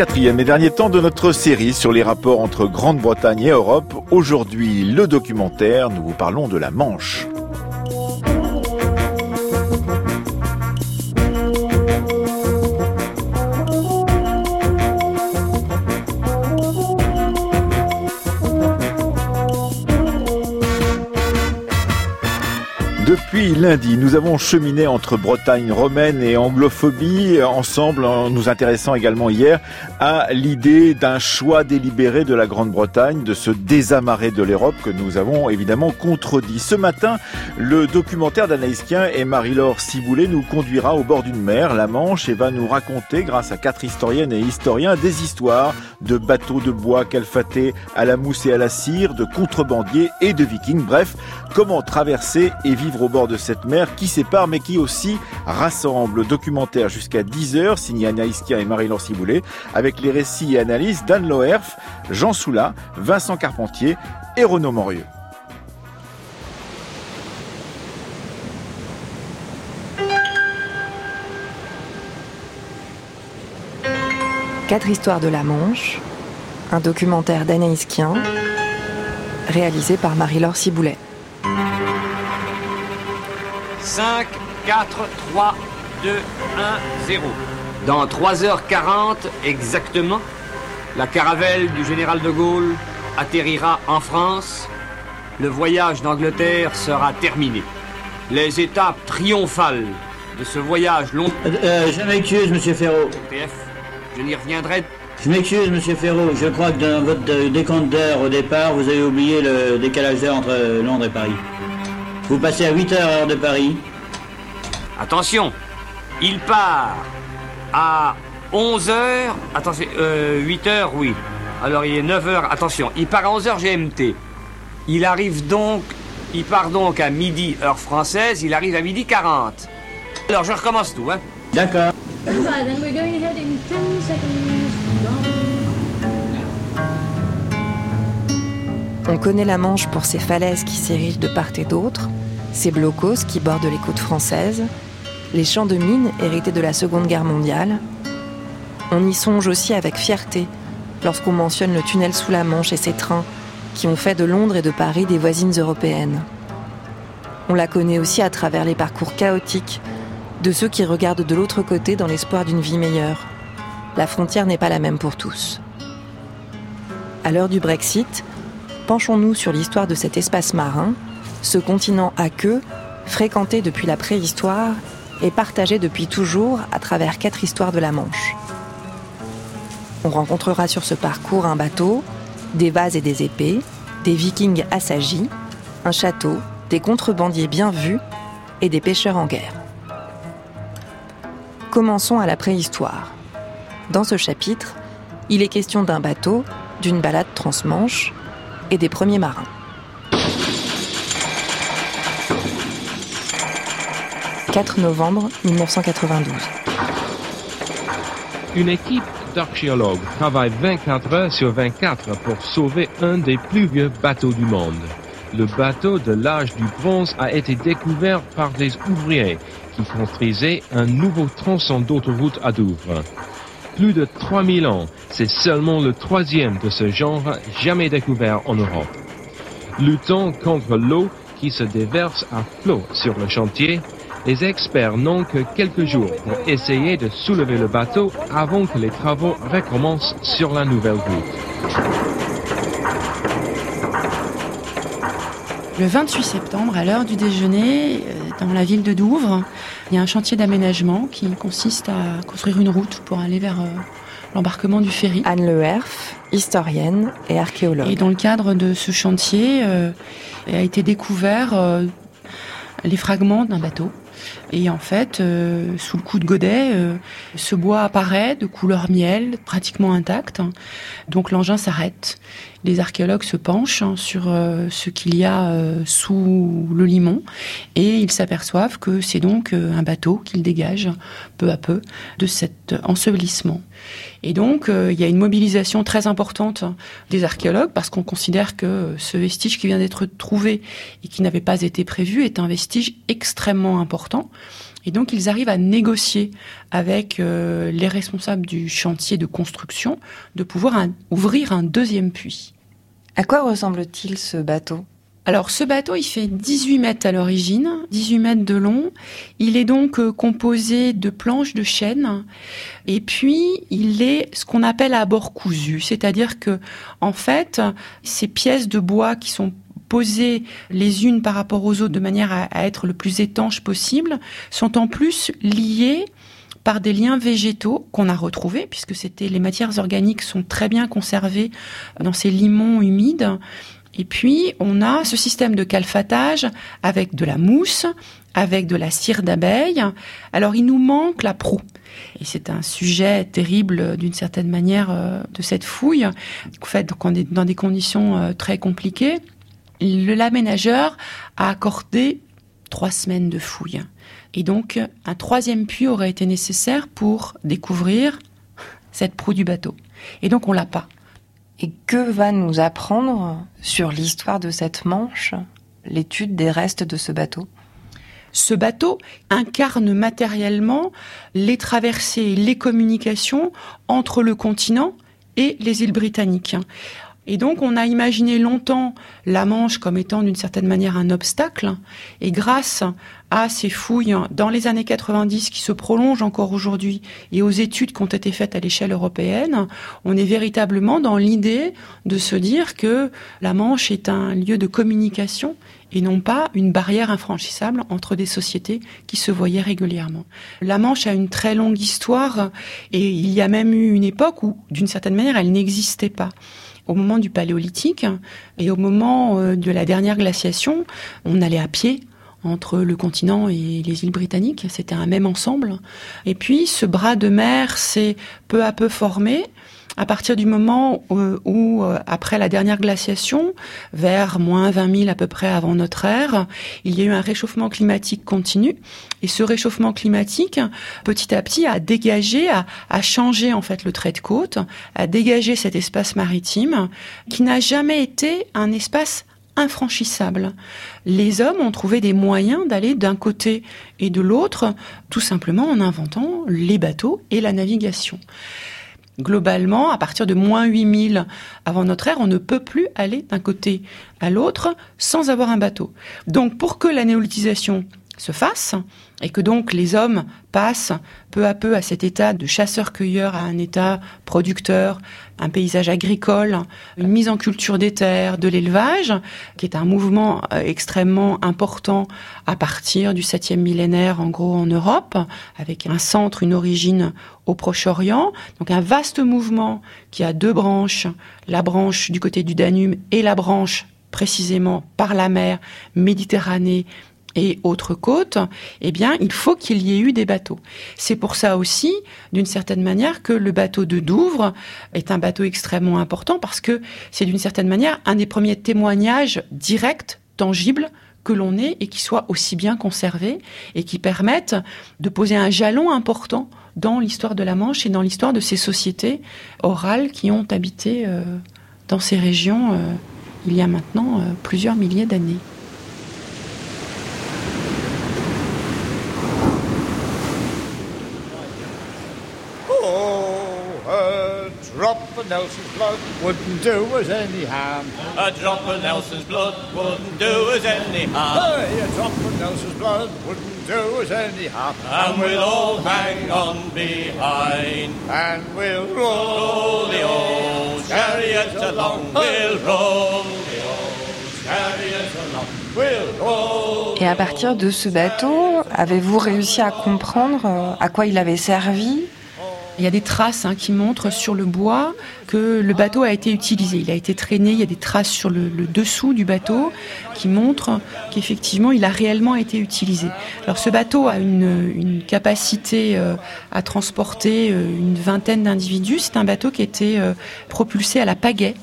quatrième et dernier temps de notre série sur les rapports entre Grande-Bretagne et Europe. Aujourd'hui, le documentaire, nous vous parlons de la Manche. Lundi, nous avons cheminé entre Bretagne romaine et anglophobie, ensemble en nous intéressant également hier à l'idée d'un choix délibéré de la Grande-Bretagne de se désamarrer de l'Europe que nous avons évidemment contredit. Ce matin, le documentaire d'Anaïs Kien et Marie-Laure Ciboulet nous conduira au bord d'une mer, la Manche, et va nous raconter, grâce à quatre historiennes et historiens, des histoires de bateaux de bois calfatés à la mousse et à la cire, de contrebandiers et de vikings. Bref, comment traverser et vivre au bord de cette mer qui sépare mais qui aussi rassemble. Documentaire jusqu'à 10h, signé Anaïs et Marie-Laure Ciboulet, avec les récits et analyses d'Anne Loerf, Jean Soula, Vincent Carpentier et Renaud Morieux. Quatre histoires de la Manche, un documentaire d'Anaïs Kien, réalisé par Marie-Laure Ciboulet. 5, 4, 3, 2, 1, 0. Dans 3h40 exactement, la caravelle du général de Gaulle atterrira en France. Le voyage d'Angleterre sera terminé. Les étapes triomphales de ce voyage long. Euh, euh je m'excuse, monsieur Ferraud. je n'y reviendrai. Je m'excuse, monsieur Ferraud. Je crois que dans votre décompte d'heure au départ, vous avez oublié le décalage d'heure entre Londres et Paris. Vous passez à 8h heure de Paris. Attention, il part à 11h. Attention, euh, 8h, oui. Alors il est 9h. Attention, il part à 11h GMT. Il arrive donc, il part donc à midi heure française. Il arrive à midi 40. Alors je recommence tout, hein. D'accord. On connaît la Manche pour ses falaises qui s'érigent de part et d'autre, ses blocos qui bordent les côtes françaises, les champs de mines hérités de la Seconde Guerre mondiale. On y songe aussi avec fierté lorsqu'on mentionne le tunnel sous la Manche et ses trains qui ont fait de Londres et de Paris des voisines européennes. On la connaît aussi à travers les parcours chaotiques de ceux qui regardent de l'autre côté dans l'espoir d'une vie meilleure. La frontière n'est pas la même pour tous. À l'heure du Brexit, penchons-nous sur l'histoire de cet espace marin, ce continent à queue, fréquenté depuis la préhistoire et partagé depuis toujours à travers quatre histoires de la Manche. On rencontrera sur ce parcours un bateau, des vases et des épées, des vikings assagis, un château, des contrebandiers bien vus et des pêcheurs en guerre. Commençons à la préhistoire. Dans ce chapitre, il est question d'un bateau, d'une balade transmanche et des premiers marins. « 4 novembre 1992. Une équipe d'archéologues travaille 24 heures sur 24 pour sauver un des plus vieux bateaux du monde. Le bateau de l'âge du bronze a été découvert par des ouvriers qui construisaient un nouveau tronçon d'autoroute à Douvres. Plus de 3000 ans, c'est seulement le troisième de ce genre jamais découvert en Europe. Luttant contre l'eau qui se déverse à flot sur le chantier, les experts n'ont que quelques jours pour essayer de soulever le bateau avant que les travaux recommencent sur la nouvelle route. Le 28 septembre, à l'heure du déjeuner, euh, dans la ville de Douvres, il y a un chantier d'aménagement qui consiste à construire une route pour aller vers euh, l'embarquement du ferry. Anne Le Herf, historienne et archéologue. Et dans le cadre de ce chantier, euh, a été découvert les fragments d'un bateau et en fait, euh, sous le coup de godet, euh, ce bois apparaît de couleur miel, pratiquement intact. Donc l'engin s'arrête. Les archéologues se penchent hein, sur euh, ce qu'il y a sous le limon et ils s'aperçoivent que c'est donc un bateau qu'ils dégagent peu à peu de cet ensevelissement. Et donc, il y a une mobilisation très importante des archéologues parce qu'on considère que ce vestige qui vient d'être trouvé et qui n'avait pas été prévu est un vestige extrêmement important important. Et donc ils arrivent à négocier avec euh, les responsables du chantier de construction de pouvoir ouvrir un deuxième puits. À quoi ressemble-t-il ce bateau? Alors ce bateau, il fait 18 mètres à l'origine, 18 mètres de long. Il est donc euh, composé de planches de chêne et puis il est ce qu'on appelle à bord cousu, c'est-à-dire que en fait, ces pièces de bois qui sont posées les unes par rapport aux autres de manière à, être le plus étanche possible sont en plus liées par des liens végétaux qu'on a retrouvés, puisque c'était les matières organiques sont très bien conservées dans ces limons humides. Et puis, on a ce système de calfatage avec de la mousse, avec de la cire d'abeille. Alors, il nous manque la proue. Et c'est un sujet terrible d'une certaine manière euh, de cette fouille, faite dans des conditions euh, très compliquées. Le l'aménageur a accordé trois semaines de fouille. Et donc, un troisième puits aurait été nécessaire pour découvrir cette proue du bateau. Et donc, on l'a pas. Et que va nous apprendre sur l'histoire de cette Manche l'étude des restes de ce bateau? Ce bateau incarne matériellement les traversées les communications entre le continent et les îles britanniques. Et donc on a imaginé longtemps la Manche comme étant d'une certaine manière un obstacle. Et grâce à ces fouilles dans les années 90 qui se prolongent encore aujourd'hui et aux études qui ont été faites à l'échelle européenne, on est véritablement dans l'idée de se dire que la Manche est un lieu de communication et non pas une barrière infranchissable entre des sociétés qui se voyaient régulièrement. La Manche a une très longue histoire et il y a même eu une époque où, d'une certaine manière, elle n'existait pas au moment du paléolithique et au moment euh, de la dernière glaciation, on allait à pied entre le continent et les îles britanniques. C'était un même ensemble. Et puis, ce bras de mer s'est peu à peu formé à partir du moment où, euh, après la dernière glaciation, vers moins 20 000 à peu près avant notre ère, il y a eu un réchauffement climatique continu. Et ce réchauffement climatique, petit à petit, a dégagé, a, a changé en fait le trait de côte, a dégagé cet espace maritime qui n'a jamais été un espace infranchissable. Les hommes ont trouvé des moyens d'aller d'un côté et de l'autre, tout simplement en inventant les bateaux et la navigation globalement, à partir de moins 8000 avant notre ère, on ne peut plus aller d'un côté à l'autre sans avoir un bateau. Donc pour que la néolithisation se fasse et que donc les hommes passent peu à peu à cet état de chasseur-cueilleur à un état producteur, un paysage agricole, une mise en culture des terres, de l'élevage, qui est un mouvement euh, extrêmement important à partir du 7e millénaire en gros en Europe, avec un centre, une origine au Proche-Orient. Donc un vaste mouvement qui a deux branches, la branche du côté du Danube et la branche précisément par la mer Méditerranée et autres côtes, eh bien, il faut qu'il y ait eu des bateaux. C'est pour ça aussi, d'une certaine manière, que le bateau de Douvres est un bateau extrêmement important parce que c'est d'une certaine manière un des premiers témoignages directs, tangibles, que l'on ait et qui soit aussi bien conservé et qui permettent de poser un jalon important dans l'histoire de la Manche et dans l'histoire de ces sociétés orales qui ont habité euh, dans ces régions euh, il y a maintenant euh, plusieurs milliers d'années. Drop of Nelson's blood wouldn't do us any harm. A drop of Nelson's blood wouldn't do us any harm. Hey, a drop of Nelson's blood wouldn't do us any harm. And we'll all hang on behind. And we'll roll the old chariot along. We'll roll the old chariot along. We'll roll Et à partir de ce bateau, avez-vous réussi à comprendre euh, à quoi il avait servi il y a des traces hein, qui montrent sur le bois que le bateau a été utilisé. Il a été traîné. Il y a des traces sur le, dessous du bateau qui montrent qu'effectivement, il a réellement été utilisé. Alors, ce bateau a une, capacité euh, à transporter euh, une vingtaine d'individus. C'est un bateau qui était euh, propulsé à la pagaie.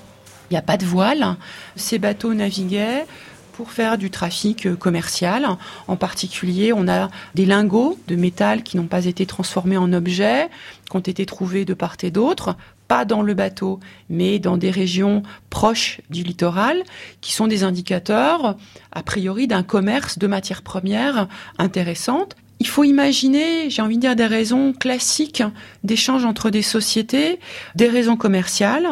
Il n'y a pas de voile. Ces bateaux naviguaient pour faire du trafic commercial. En particulier, on a des lingots de métal qui n'ont pas été transformés en objets, qui ont été trouvés de part et d'autre pas dans le bateau, mais dans des régions proches du littoral, qui sont des indicateurs, a priori, d'un commerce de matières premières intéressantes. Il faut imaginer, j'ai envie de dire, des raisons classiques d'échange entre des sociétés, des raisons commerciales,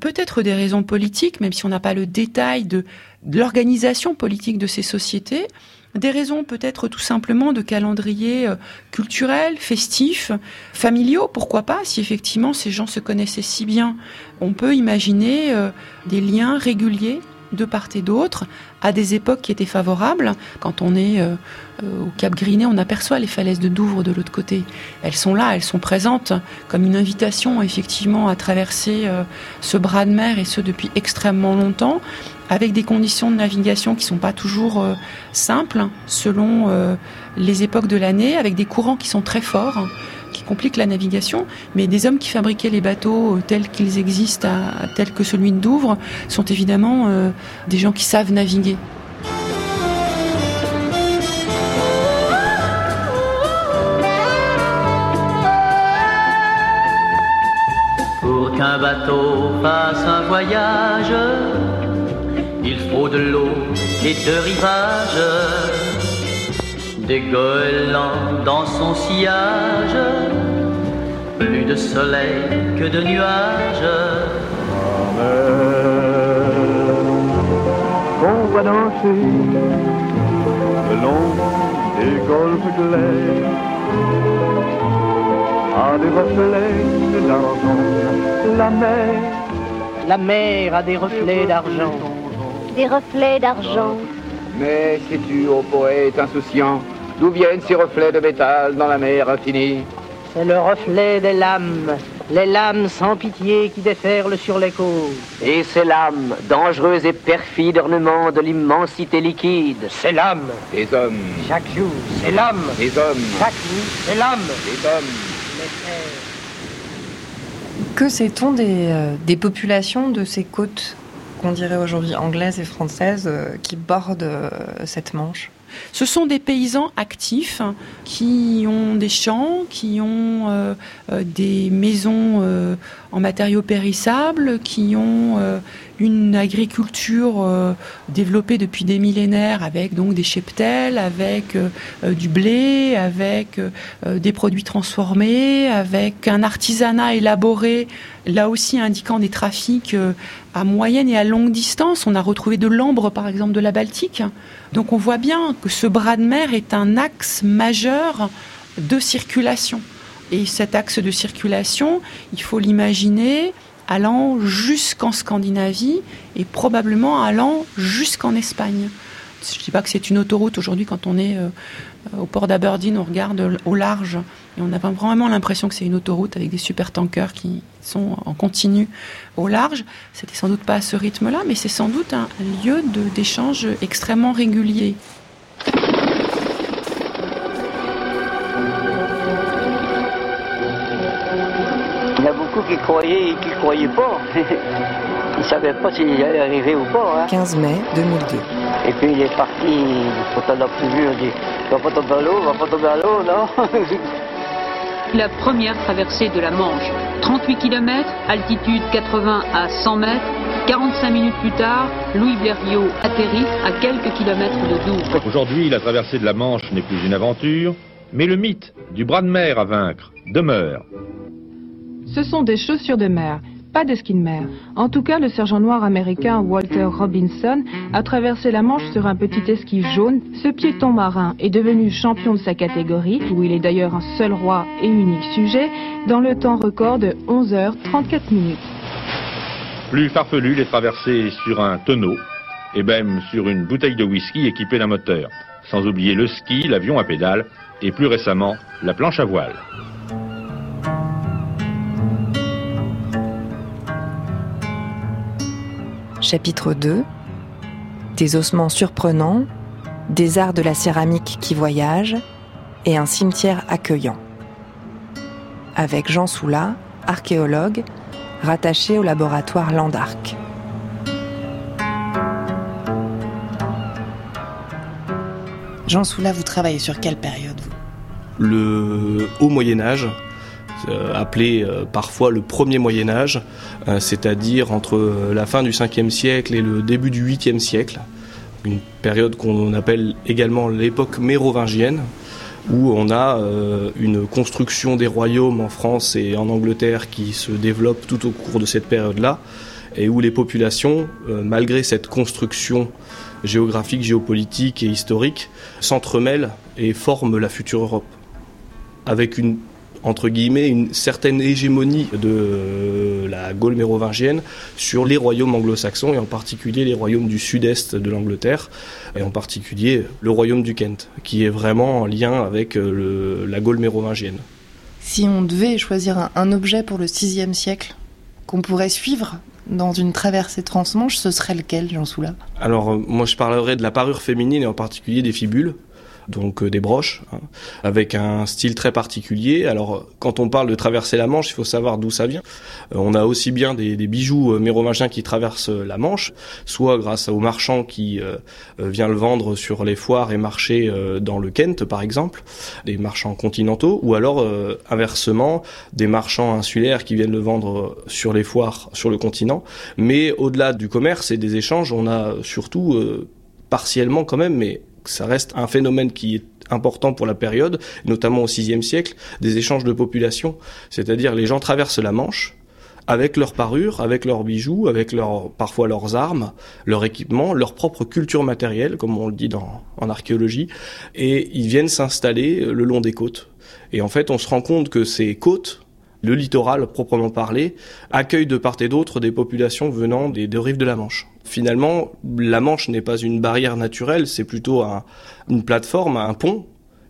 peut-être des raisons politiques, même si on n'a pas le détail de, l'organisation politique de ces sociétés, des raisons peut-être tout simplement de calendrier euh, culturel, festif, familiaux, pourquoi pas, si effectivement ces gens se connaissaient si bien. On peut imaginer euh, des liens réguliers de part et d'autre à des époques qui étaient favorables. Quand on est euh, au Cap Grinet, on aperçoit les falaises de Douvres de l'autre côté. Elles sont là, elles sont présentes comme une invitation effectivement à traverser ce bras de mer et ce depuis extrêmement longtemps avec des conditions de navigation qui sont pas toujours euh, simples selon euh, les époques de l'année, avec des courants qui sont très forts, qui compliquent la navigation. Mais des hommes qui fabriquaient les bateaux euh, tels qu'ils existent, tels que celui de Douvres, sont évidemment des gens qui savent naviguer. Pour qu'un bateau fasse un voyage, faut de l'eau et de rivages, des goélands dans son sillage, plus de soleil que de nuages. On voit danser le long des golfes clairs à des reflets d'argent, la mer. La mer a des reflets d'argent des reflets d'argent. Mais sais-tu, ô poète insouciant, d'où viennent ces reflets de métal dans la mer infinie? C'est le reflet des lames, les lames sans pitié qui déferlent sur les côtes. Et ces lames, dangereux et perfides ornements de l'immensité liquide. Ces lames, des hommes. Chaque jour, ces lames, des hommes. Chaque nuit, ces lames, des hommes. Que sait-on des, euh, des populations de ces côtes? Qu'on dirait aujourd'hui anglaises et françaises, euh, qui bordent euh, cette Manche. Ce sont des paysans actifs qui ont des champs, qui ont euh, des maisons en matériaux périssables, qui ont une agriculture développée depuis des millénaires avec donc des cheptels, avec du blé, avec des produits transformés, avec un artisanat élaboré, là aussi indiquant des trafics à moyenne et à longue distance. On a retrouvé de l'ambre, par exemple, de la Baltique. Donc on voit bien que ce bras de mer est un axe majeur de circulation. Et cet axe de circulation, il faut l'imaginer allant jusqu'en Scandinavie et probablement allant jusqu'en Espagne. Je ne dis pas que c'est une autoroute aujourd'hui quand on est euh, au port d'Aberdeen, on regarde au large et on a vraiment l'impression que c'est une autoroute avec des super tankers qui sont en continu au large. C'était sans doute pas à ce rythme-là, mais c'est sans doute un lieu d'échange extrêmement régulier. Beaucoup qui croyaient et qui ne croyaient pas. Ils ne savaient pas s'il allait arriver ou pas. 15 hein. mai 2002. Et puis il est parti, quand on a plus vu, on dit, va pas tomber à l'eau, va pas tomber à l'eau, non? La première traversée de la Manche, 38 km, altitude 80 à 100 mètres, 45 minutes plus tard, Louis Blériot atterrit à quelques kilomètres de Douvres. Aujourd'hui, la traversée de la Manche n'est plus une aventure, mais le mythe du bras de mer à vaincre demeure. Ce sont des chaussures de mer pas de ski de mer. En tout cas, le sergent noir américain Walter Robinson a traversé la Manche sur un petit esquif jaune. Ce piéton marin est devenu champion de sa catégorie, où il est d'ailleurs un seul roi et unique sujet, dans le temps record de 11h34 minutes. Plus farfelu les traverser sur un tonneau, et même sur une bouteille de whisky équipée d'un moteur. Sans oublier le ski, l'avion à pédale, et plus récemment, la planche à voile. Chapitre 2 Des ossements surprenants, des arts de la céramique qui voyagent et un cimetière accueillant. Avec Jean Soula, archéologue, rattaché au laboratoire Landarc. Jean Soula, vous travaillez sur quelle période vous? Le haut Moyen Âge, appelé euh, parfois le premier Moyen Âge, euh, c'est-à-dire entre la fin du 5e siècle et le début du 8e siècle, une période qu'on appelle également l'époque mérovingienne, où on a une construction des royaumes en France et en Angleterre qui se développe tout au cours de cette période-là, et où les populations, malgré cette construction géographique, géopolitique et historique, s'entremêlent et forment la future Europe, avec une entre guillemets, une certaine hégémonie de euh, la Gaule mérovingienne sur les royaumes anglo-saxons et en particulier les royaumes du sud-est de l'Angleterre et en particulier le royaume du Kent, qui est vraiment en lien avec euh, la Gaule mérovingienne. Si on devait choisir un, un objet pour le VIe siècle qu'on pourrait suivre dans une traversée transmanche, ce serait lequel, Jean Soula? Alors, euh, moi, je parlerai de la parure féminine et en particulier des fibules donc euh, des broches, hein, avec un style très particulier. Alors, quand on parle de traverser la Manche, il faut savoir d'où ça vient. Euh, on a aussi bien des, bijoux euh, mérovingiens qui traversent la Manche, soit grâce aux marchands qui vient le vendre sur les foires et marchés dans le Kent, par exemple, des marchands continentaux, ou alors inversement des marchands insulaires qui viennent le vendre sur les foires sur le continent. Mais au-delà du commerce et des échanges, on a surtout partiellement quand même, mais ça reste un phénomène qui est important pour la période, notamment au VIe siècle, des échanges de population. C'est-à-dire les gens traversent la Manche avec leurs parures, avec leurs bijoux, avec leur, parfois leurs armes, leur équipement, leur propre culture matérielle, comme on le dit dans, en archéologie, et ils viennent s'installer le long des côtes. Et en fait, on se rend compte que ces côtes, le littoral proprement parlé, accueille de part et d'autre des populations venant des deux rives de la Manche. Finalement, la Manche n'est pas une barrière naturelle, c'est plutôt une plateforme, un pont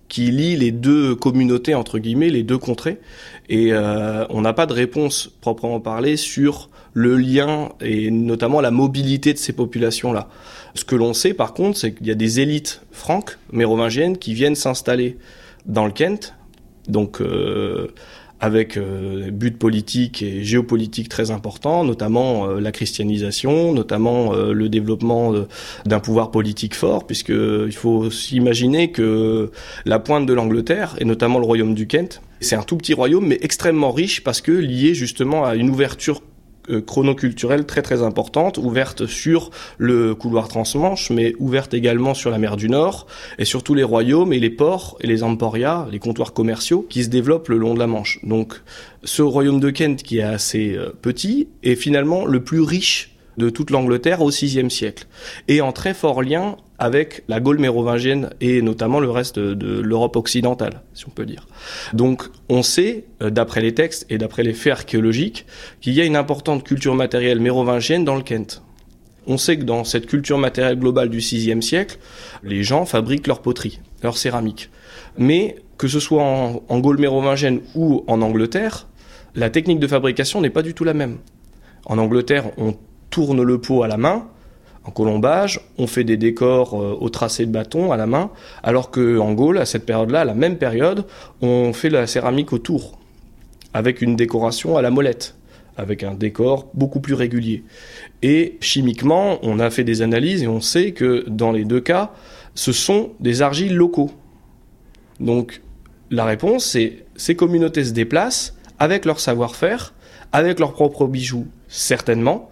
qui lie les deux communautés entre guillemets, les deux contrées, et euh, on n'a pas de réponse proprement parlé sur le lien et notamment la mobilité de ces populations-là. Ce que l'on sait par contre, c'est qu'il y a des élites franques mérovingiennes qui viennent s'installer dans le Kent, donc euh, avec euh, buts politiques et géopolitiques très importants, notamment euh, la christianisation, notamment euh, le développement d'un pouvoir politique fort, puisque il faut s'imaginer que la pointe de l'Angleterre, et notamment le royaume du Kent, c'est un tout petit royaume, mais extrêmement riche parce que lié justement à une ouverture euh, chronoculturelle très très importante, ouverte sur le couloir transmanche, mais ouverte également sur la mer du Nord, et sur tous les royaumes et les ports et les emporias, les comptoirs commerciaux, qui se développent le long de la Manche. Donc ce royaume de Kent, qui est assez euh, petit, est finalement le plus riche de toute l'Angleterre au VIe siècle, et en très fort lien avec la Gaule mérovingienne et notamment le reste de, l'Europe occidentale, si on peut dire. Donc on sait, euh, d'après les textes et d'après les faits archéologiques, qu'il y a une importante culture matérielle mérovingienne dans le Kent. On sait que dans cette culture matérielle globale du VIe siècle, les gens fabriquent leur poterie, leur céramique. Mais que ce soit en, en Gaule mérovingienne ou en Angleterre, la technique de fabrication n'est pas du tout la même. En Angleterre, on tourne le pot à la main, en colombage, on fait des décors euh, au tracé de bâton à la main, alors qu'en Gaule, à cette période-là, à la même période, on fait la céramique autour, avec une décoration à la molette, avec un décor beaucoup plus régulier. Et chimiquement, on a fait des analyses et on sait que dans les deux cas, ce sont des argiles locaux. Donc la réponse, c'est ces communautés se déplacent avec leur savoir-faire, avec leurs propres bijoux, certainement,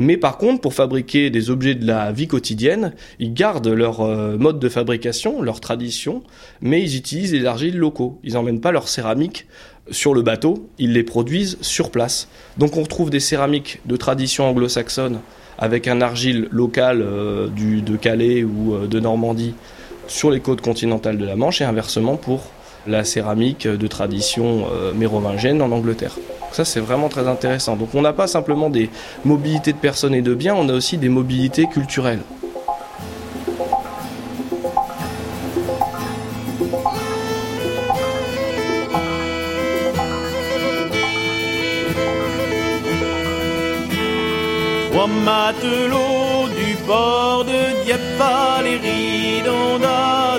mais par contre, pour fabriquer des objets de la vie quotidienne, ils gardent leur euh, mode de fabrication, leur tradition, mais ils utilisent des argiles locaux. Ils n'emmènent pas leur céramique sur le bateau, ils les produisent sur place. Donc on retrouve des céramiques de tradition anglo-saxonne avec un argile local euh, du, de Calais ou euh, de Normandie sur les côtes continentales de la Manche et inversement pour la céramique de tradition mérovingienne en Angleterre. Ça, c'est vraiment très intéressant. Donc on n'a pas simplement des mobilités de personnes et de biens, on a aussi des mobilités culturelles. Trois du port de Dieppe,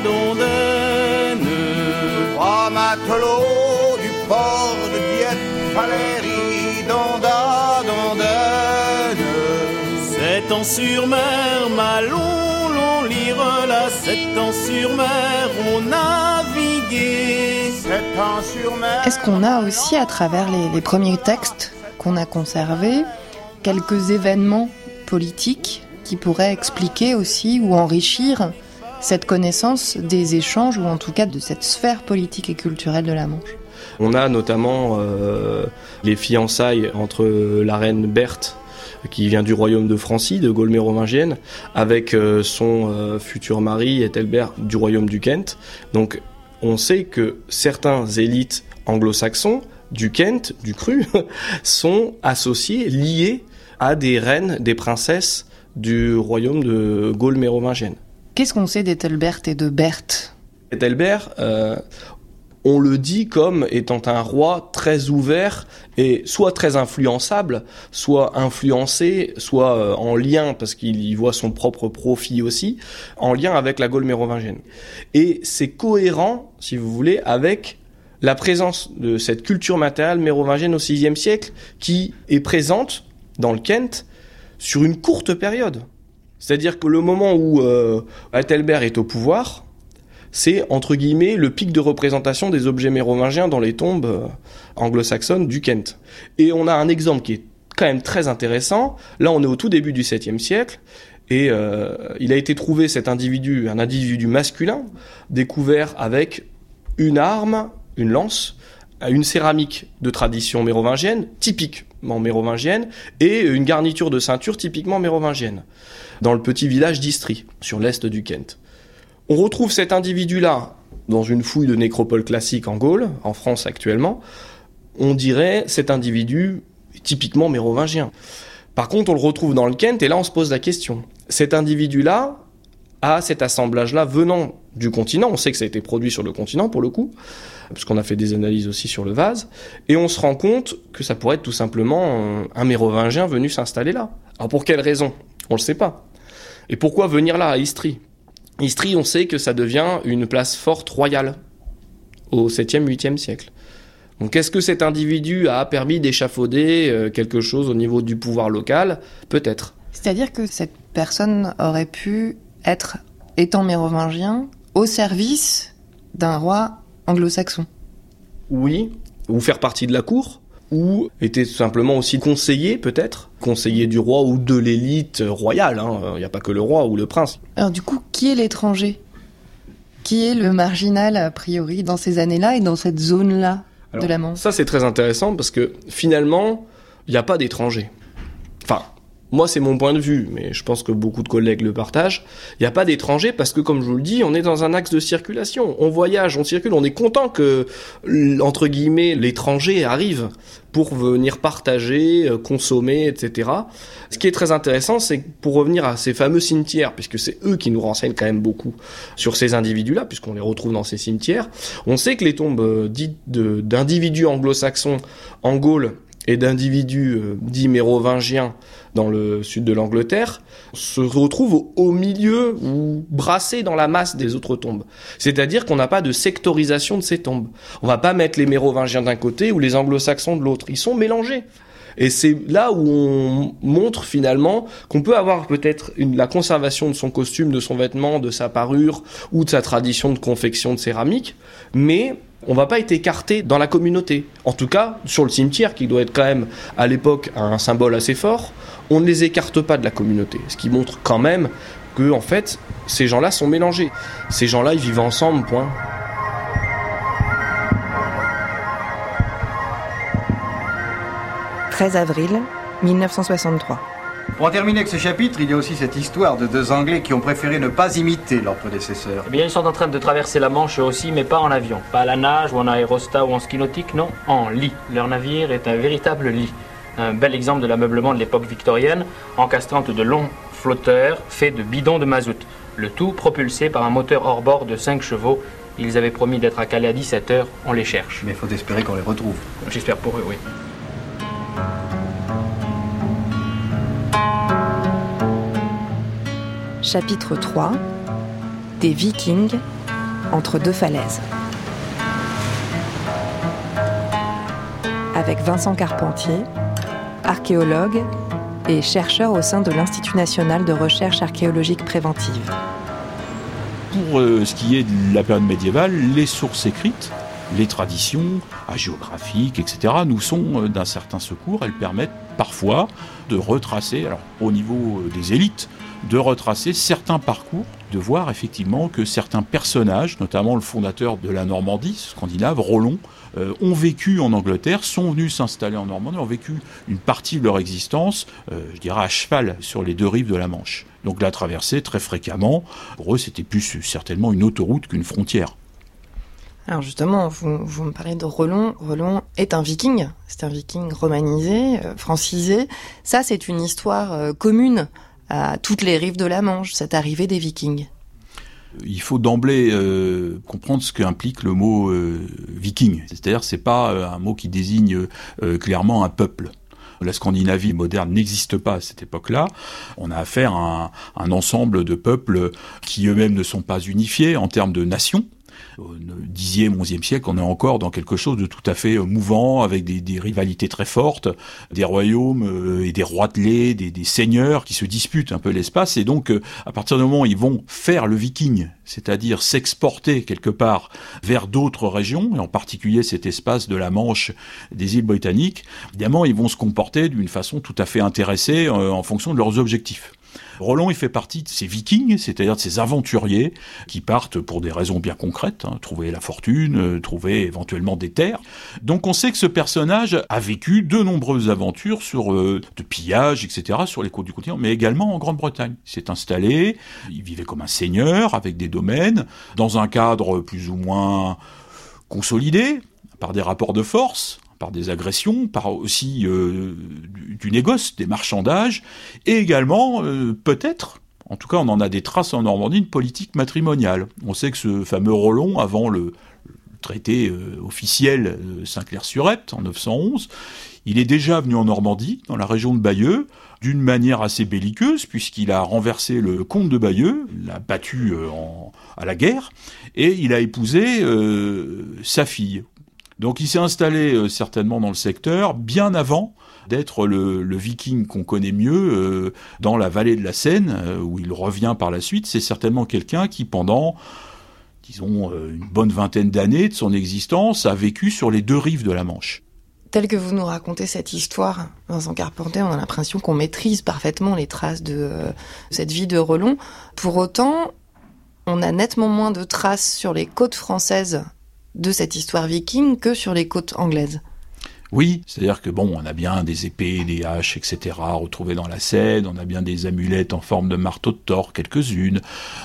Dondaine. Trois matelots du port de Dieppe, Valérie, Donda, Dondaine. Sept ans sur mer, Malon, l'on lire la sept ans sur mer, on naviguait. Sept ans sur mer. Est-ce qu'on a aussi, à travers les, les premiers textes qu'on a conservés, quelques événements politiques qui pourraient expliquer aussi ou enrichir cette connaissance des échanges, ou en tout cas de cette sphère politique et culturelle de la Manche On a notamment euh, les fiançailles entre la reine Berthe qui vient du royaume de Francie, de Gaule mérovingienne, avec euh, son euh, futur mari Ethelbert du royaume du Kent. Donc on sait que certains élites anglo-saxons du Kent, du Cru, sont associés, liés à des reines, des princesses du royaume de Gaule mérovingienne. Qu'est-ce qu'on sait d'Ethelbert et de Berthe? Ethelbert, euh, on le dit comme étant un roi très ouvert et soit très influençable, soit influencé, soit euh, en lien, parce qu'il y voit son propre profit aussi, en lien avec la Gaule mérovingienne. Et c'est cohérent, si vous voulez, avec la présence de cette culture matérielle mérovingienne au VIe siècle, qui est présente dans le Kent sur une courte période. C'est-à-dire que le moment où euh, Ethelbert est au pouvoir, c'est entre guillemets le pic de représentation des objets mérovingiens dans les tombes euh, anglo-saxonnes du Kent. Et on a un exemple qui est quand même très intéressant. Là, on est au tout début du 7e siècle. Et euh, il a été trouvé cet individu, un individu masculin, découvert avec une arme, une lance, une céramique de tradition mérovingienne, typiquement mérovingienne, et une garniture de ceinture typiquement mérovingienne, dans le petit village d'Istrie, sur l'est du Kent. On retrouve cet individu-là dans une fouille de nécropole classique en Gaule, en France actuellement. On dirait cet individu typiquement mérovingien. Par contre, on le retrouve dans le Kent et là on se pose la question. Cet individu-là a cet assemblage-là venant du continent. On sait que ça a été produit sur le continent pour le coup, parce qu'on a fait des analyses aussi sur le vase. Et on se rend compte que ça pourrait être tout simplement un mérovingien venu s'installer là. Alors pour quelle raison? On le sait pas. Et pourquoi venir là, à Istrie? Istrie, on sait que ça devient une place forte royale au 7e, 8e siècle. Donc est-ce que cet individu a permis d'échafauder euh, quelque chose au niveau du pouvoir local? Peut-être. C'est-à-dire que cette personne aurait pu être, étant mérovingien, au service d'un roi anglo-saxon. Oui, ou faire partie de la cour, ou était simplement aussi conseiller peut-être, conseiller du roi ou de l'élite royale, hein. il n'y a pas que le roi ou le prince. Alors du coup, qui est l'étranger? Qui est le marginal a priori dans ces années-là et dans cette zone-là de la Manche? Ça c'est très intéressant parce que finalement, il n'y a pas d'étrangers. Enfin, moi, c'est mon point de vue, mais je pense que beaucoup de collègues le partagent. Il n'y a pas d'étrangers parce que, comme je vous le dis, on est dans un axe de circulation. On voyage, on circule, on est content que, entre guillemets, l'étranger arrive pour venir partager, euh, consommer, etc. Ce qui est très intéressant, c'est pour revenir à ces fameux cimetières, puisque c'est eux qui nous renseignent quand même beaucoup sur ces individus-là, puisqu'on les retrouve dans ces cimetières. On sait que les tombes euh, dites d'individus anglo-saxons en Gaule et d'individus euh, dits mérovingiens dans le sud de l'Angleterre se retrouvent au milieu ou brassés dans la masse des autres tombes. C'est-à-dire qu'on n'a pas de sectorisation de ces tombes. On va pas mettre les mérovingiens d'un côté ou les anglo-saxons de l'autre. Ils sont mélangés. Et c'est là où on montre finalement qu'on peut avoir peut-être la conservation de son costume, de son vêtement, de sa parure ou de sa tradition de confection de céramique, mais on va pas être écarté dans la communauté. En tout cas, sur le cimetière, qui doit être quand même à l'époque un symbole assez fort, on ne les écarte pas de la communauté. Ce qui montre quand même que, en fait, ces gens-là sont mélangés. Ces gens-là, ils vivent ensemble, point. « 13 avril 1963. Pour en terminer avec ce chapitre, il y a aussi cette histoire de deux Anglais qui ont préféré ne pas imiter leurs prédécesseurs. Eh bien, ils sont en train de traverser la Manche eux aussi, mais pas en avion. Pas à la nage ou en aérostat ou en ski nautique, non, en lit. Leur navire est un véritable lit. Un bel exemple de l'ameublement de l'époque victorienne, encastrant de longs flotteurs faits de bidons de mazout. Le tout propulsé par un moteur hors-bord de 5 chevaux. Ils avaient promis d'être à Calais à 17h, on les cherche. Mais il faut espérer qu'on les retrouve. J'espère pour eux, oui. Chapitre 3 Des Vikings entre deux falaises. Avec Vincent Carpentier, archéologue et chercheur au sein de l'Institut national de recherche archéologique préventive. pour euh, ce qui est de la période médiévale, les sources écrites, les traditions géographiques, etc., nous sont d'un certain secours. Elles permettent parfois de retracer, alors au niveau des élites, de retracer certains parcours, de voir effectivement que certains personnages, notamment le fondateur de la Normandie scandinave, Rollon, euh, ont vécu en Angleterre, sont venus s'installer en Normandie, ont vécu une partie de leur existence, euh, je dirais, à cheval sur les deux rives de la Manche. Donc la traversée, très fréquemment, pour eux, c'était plus certainement une autoroute qu'une frontière. Alors justement, vous, me parlez de Rollon. Rollon est un viking, c'est un viking romanisé, euh, francisé. Ça, c'est une histoire commune à toutes les rives de la Manche, cette arrivée des Vikings il faut d'emblée euh, comprendre ce qu'implique le mot euh, viking. C'est-à-dire, c'est pas euh, un mot qui désigne clairement un peuple. La Scandinavie moderne n'existe pas à cette époque-là. On a affaire à un ensemble de peuples qui eux-mêmes ne sont pas unifiés en termes de nation au 10e, 11e siècle, on est encore dans quelque chose de tout à fait euh, mouvant, avec des, rivalités très fortes, des royaumes euh, et des roitelets, des, des seigneurs qui se disputent un peu l'espace. Et donc, euh, à partir du moment où ils vont faire le viking, c'est-à-dire s'exporter quelque part vers d'autres régions, et en particulier cet espace de la Manche des îles britanniques, évidemment, ils vont se comporter d'une façon tout à fait intéressée en fonction de leurs objectifs. Roland, il fait partie de ces vikings, c'est-à-dire de ces aventuriers qui partent pour des raisons bien concrètes, hein, trouver la fortune, euh, trouver éventuellement des terres. Donc on sait que ce personnage a vécu de nombreuses aventures sur euh, de pillages, etc., sur les côtes du continent, mais également en Grande-Bretagne. Il s'est installé, il vivait comme un seigneur avec des domaines, dans un cadre plus ou moins consolidé, par des rapports de force, par des agressions, par aussi euh, du, négoce, des marchandages, et également, euh, peut-être, en tout cas on en a des traces en Normandie, une politique matrimoniale. On sait que ce fameux Rollon, avant le, traité euh, officiel Saint-Clair-sur-Epte en 911, il est déjà venu en Normandie, dans la région de Bayeux, d'une manière assez belliqueuse, puisqu'il a renversé le comte de Bayeux, l'a battu à la guerre, et il a épousé sa fille, donc il s'est installé euh, certainement dans le secteur bien avant d'être le, viking qu'on connaît mieux euh, dans la vallée de la Seine, euh, où il revient par la suite. C'est certainement quelqu'un qui, pendant, disons, une bonne vingtaine d'années de son existence, a vécu sur les deux rives de la Manche. Tel que vous nous racontez cette histoire, Vincent Carpentier, on a l'impression qu'on maîtrise parfaitement les traces de cette vie de Relon. Pour autant, on a nettement moins de traces sur les côtes françaises de cette histoire viking que sur les côtes anglaises. Oui, c'est-à-dire que bon, on a bien des épées, des haches, etc. retrouvées dans la Seine, on a bien des amulettes en forme de marteau de Thor, quelques-unes.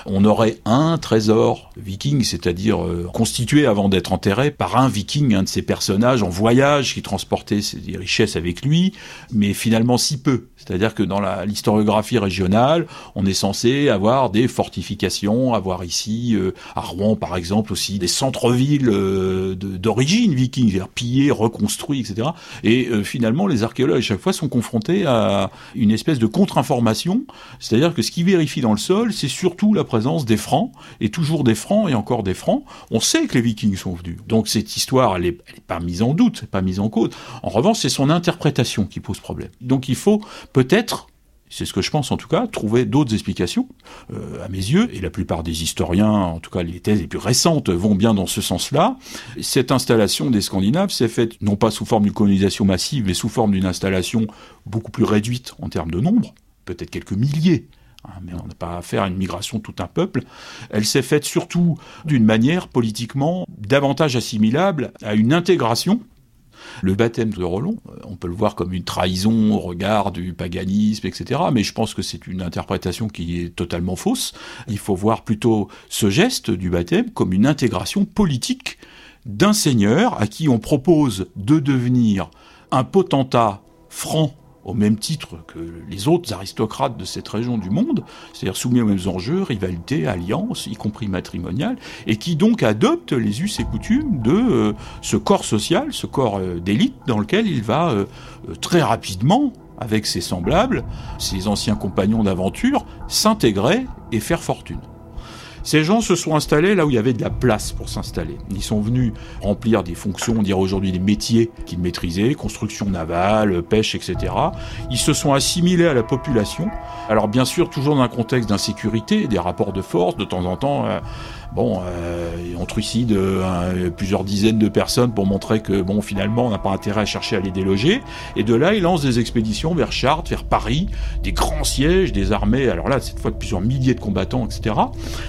On aurait un trésor viking, c'est-à-dire euh, constitué avant d'être enterré par un viking, un de ces personnages en voyage qui transportait ses richesses avec lui, mais finalement si peu. C'est-à-dire que dans l'historiographie régionale, on est censé avoir des fortifications, avoir ici, euh, à Rouen par exemple, aussi des centres-villes euh, d'origine viking, pillés, reconstruits, etc. Et euh, finalement, les archéologues à chaque fois sont confrontés à une espèce de contre-information, c'est-à-dire que ce qui vérifie dans le sol, c'est surtout la présence des francs, et toujours des francs et encore des francs. On sait que les Vikings sont venus. Donc cette histoire, elle n'est pas mise en doute, pas mise en cause. En revanche, c'est son interprétation qui pose problème. Donc il faut peut-être c'est ce que je pense en tout cas, trouver d'autres explications, euh, à mes yeux, et la plupart des historiens, en tout cas les thèses les plus récentes, vont bien dans ce sens-là. Cette installation des Scandinaves s'est faite non pas sous forme d'une colonisation massive, mais sous forme d'une installation beaucoup plus réduite en termes de nombre, peut-être quelques milliers, hein, mais on n'a pas affaire à une migration tout un peuple. Elle s'est faite surtout d'une manière politiquement davantage assimilable à une intégration le baptême de Roland, euh, on peut le voir comme une trahison au regard du paganisme, etc. Mais je pense que c'est une interprétation qui est totalement fausse. Il faut voir plutôt ce geste du baptême comme une intégration politique d'un seigneur à qui on propose de devenir un potentat franc au même titre que les autres aristocrates de cette région du monde, c'est-à-dire soumis aux mêmes enjeux, rivalité, alliance, y compris matrimoniale, et qui donc adopte les us et coutumes de euh, ce corps social, ce corps euh, d'élite dans lequel il va euh, très rapidement, avec ses semblables, ses anciens compagnons d'aventure, s'intégrer et faire fortune. Ces gens se sont installés là où il y avait de la place pour s'installer. Ils sont venus remplir des fonctions, on dirait aujourd'hui des métiers qu'ils maîtrisaient, construction navale, pêche, etc. Ils se sont assimilés à la population. Alors bien sûr, toujours dans un contexte d'insécurité, des rapports de force, de temps en temps, euh, bon, euh, on trucide euh, plusieurs dizaines de personnes pour montrer que bon, finalement, on n'a pas intérêt à chercher à les déloger. Et de là, ils lancent des expéditions vers Chartres, vers Paris, des grands sièges, des armées. Alors là, cette fois de plusieurs milliers de combattants, etc.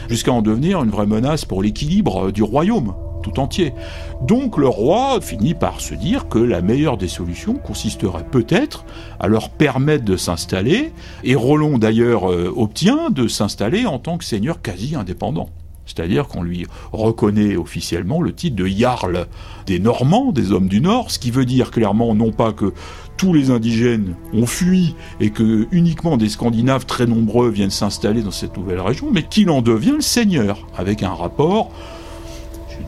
Jusqu'à en devenir une vraie menace pour l'équilibre du royaume tout entier. Donc le roi finit par se dire que la meilleure des solutions consisterait peut-être à leur permettre de s'installer, et Rollon d'ailleurs euh, obtient de s'installer en tant que seigneur quasi indépendant. C'est-à-dire qu'on lui reconnaît officiellement le titre de Jarl des Normands, des hommes du Nord, ce qui veut dire clairement non pas que tous les indigènes ont fui et que uniquement des Scandinaves très nombreux viennent s'installer dans cette nouvelle région, mais qu'il en devient le seigneur, avec un rapport